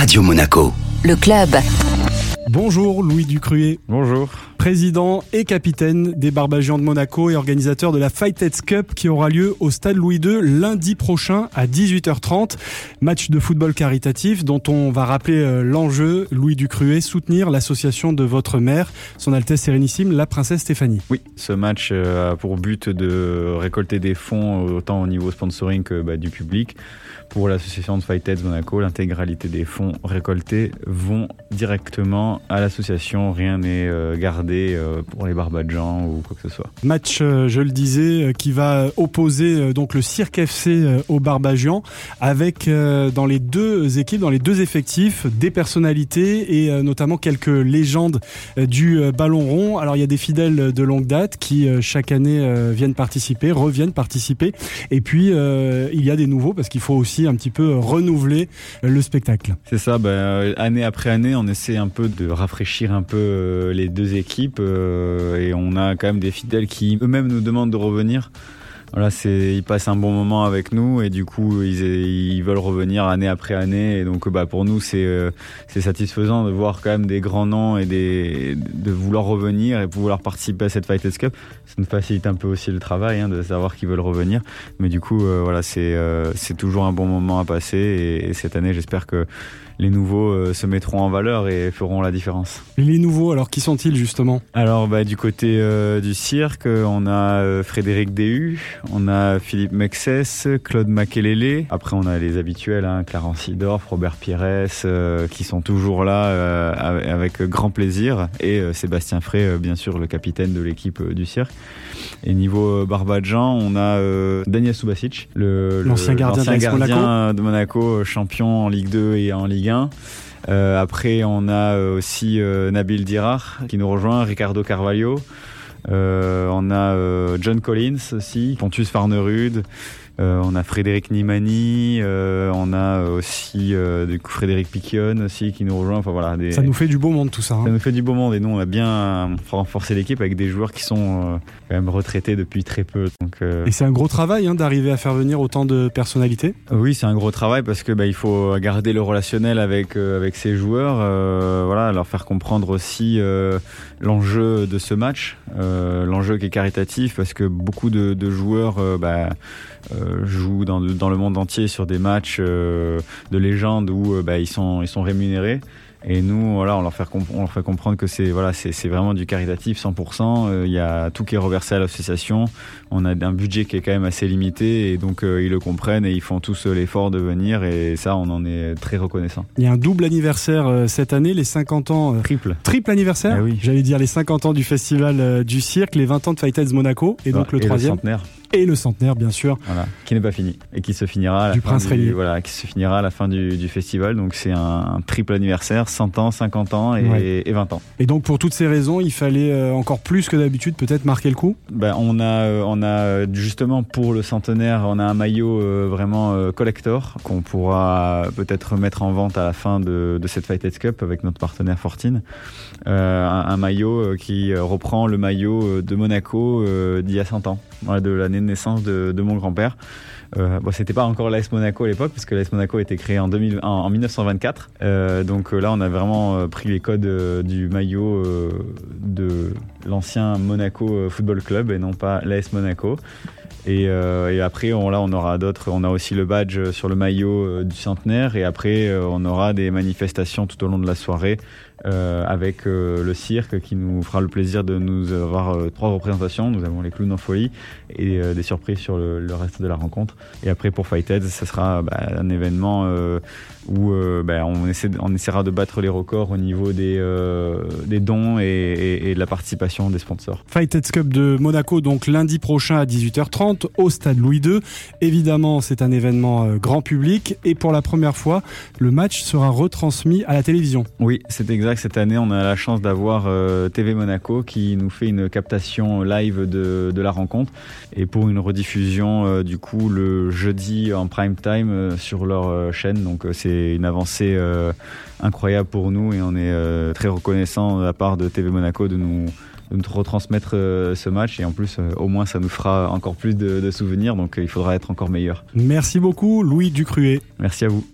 Radio Monaco. Le club. Bonjour Louis Ducruet. Bonjour. Président et capitaine des Barbagians de Monaco et organisateur de la Fight Cup qui aura lieu au stade Louis II lundi prochain à 18h30. Match de football caritatif dont on va rappeler euh, l'enjeu, Louis Ducruet, soutenir l'association de votre mère, son Altesse Sérénissime, la Princesse Stéphanie. Oui, ce match euh, a pour but de récolter des fonds autant au niveau sponsoring que bah, du public pour l'association de Fight Heads Monaco. L'intégralité des fonds récoltés vont directement à l'association. Rien n'est euh, gardé euh, pour les Barbadjans ou quoi que ce soit. Match, euh, je le disais, qui va opposer donc le Cirque FC au Barbadjan avec dans les deux équipes, dans les deux effectifs, des personnalités et notamment quelques légendes du ballon rond. Alors il y a des fidèles de longue date qui chaque année viennent participer, reviennent participer. Et puis il y a des nouveaux parce qu'il faut aussi un petit peu renouveler le spectacle. C'est ça, ben, année après année, on essaie un peu de rafraîchir un peu euh, les deux équipes euh, et on a quand même des fidèles qui eux-mêmes nous demandent de revenir voilà, c'est ils passent un bon moment avec nous et du coup ils, veulent revenir année après année et donc bah pour nous c'est euh, c'est satisfaisant de voir quand même des grands noms et de vouloir revenir et vouloir participer à cette Fighters Cup. Ça nous facilite un peu aussi le travail hein, de savoir qu'ils veulent revenir, mais du coup euh, voilà c'est c'est toujours un bon moment à passer et cette année j'espère que les nouveaux euh, se mettront en valeur et feront la différence. Les nouveaux, alors qui sont-ils justement? Alors bah, du côté euh, du cirque, on a euh, Frédéric Déhu, on a Philippe Mexès, Claude Makelele. Après on a les habituels, hein, Clarence Sidorf, Robert Pires, qui sont toujours là avec grand plaisir. Et Sébastien Frey, bien sûr, le capitaine de l'équipe du cirque. Et niveau Barbadjan, on a Daniel Subasic, l'ancien gardien, gardien de Monaco, champion en Ligue 2 et en Ligue 1 euh, après, on a euh, aussi euh, Nabil Dirar qui nous rejoint, Ricardo Carvalho. on a John Collins aussi, Pontus Farnerud. Euh, on a Frédéric Nimani, euh, on a aussi euh, du coup Frédéric Piquion aussi qui nous rejoint. Enfin voilà, ça nous fait du beau monde tout ça. Hein. Ça nous fait du beau monde et nous on a bien renforcé l'équipe avec des joueurs qui sont quand même retraités depuis très peu. Donc, Et c'est un gros travail hein, d'arriver à faire venir autant de personnalités. Oui, c'est un gros travail parce que bah, il faut garder le relationnel avec avec ces joueurs, voilà, leur faire comprendre aussi l'enjeu de ce match, l'enjeu qui est caritatif parce que beaucoup de, de joueurs bah, jouent dans, dans, le monde entier sur des matchs euh, de légende où euh, bah, ils, sont, ils sont rémunérés. Et nous, voilà, on leur fait, on leur fait comprendre que c'est voilà, c'est vraiment du caritatif 100%. Il y a tout qui est reversé à l'association. On a un budget qui est quand même assez limité et donc ils le comprennent et ils font tous l'effort de venir et ça, on en est très reconnaissant. Il y a un double anniversaire cette année, les 50 ans. triple. Triple anniversaire? Eh oui. J'allais dire les 50 ans du festival du cirque, les 20 ans de Fight Monaco et donc le troisième. Le centenaire et le centenaire bien sûr. Voilà, qui n'est pas fini et qui se finira à la du fin Prince du, voilà, qui se finira à la fin du, du festival. Donc c'est un, triple anniversaire, 100 ans, 50 ans et, et, 20 ans. Et donc pour toutes ces raisons, il fallait euh, encore plus que d'habitude peut-être marquer le coup? Ben on a euh, on a justement pour le centenaire, on a un maillot euh, vraiment collector qu'on pourra peut-être mettre en vente à la fin de, de cette Fight Cup avec notre partenaire Fortine. Euh, un, un, maillot qui reprend le maillot de Monaco d'il y a 100 ans, de l'année naissance de, mon grand-père. Euh, c'était pas encore l'AS Monaco à l'époque, parce que l'AS Monaco a été créé en, 2000, en, 1924. Euh, donc euh, là, on a vraiment pris les codes du maillot de l'ancien Monaco Football Club et non pas l'AS Monaco. Et, après, là, on aura d'autres. On a aussi le badge sur le maillot du centenaire. Et après, on aura des manifestations tout au long de la soirée euh, avec euh, le cirque qui nous fera le plaisir de nous avoir euh, trois représentations. Nous avons les clowns en folie et des surprises sur le, le, reste de la rencontre. Et après pour Fightheads, ce sera bah, un événement où bah, on, essaie, on, essaiera de battre les records au niveau des, des dons et, et, et, de la participation des sponsors. Fightheads Cup de Monaco donc lundi prochain à 18h30 au stade Louis II. Évidemment, c'est un événement grand public et pour la première fois, le match sera retransmis à la télévision. Oui, c'est exact cette année, on a la chance d'avoir euh, TV Monaco qui nous fait une captation live de, de la rencontre et pour une rediffusion euh, du coup le jeudi en prime time euh, sur leur chaîne. Donc c'est une avancée incroyable pour nous et on est très reconnaissant de la part de TV Monaco de nous de nous retransmettre ce match et en plus au moins ça nous fera encore plus de, de souvenirs donc il faudra être encore meilleur. Merci beaucoup Louis Ducruet. Merci à vous.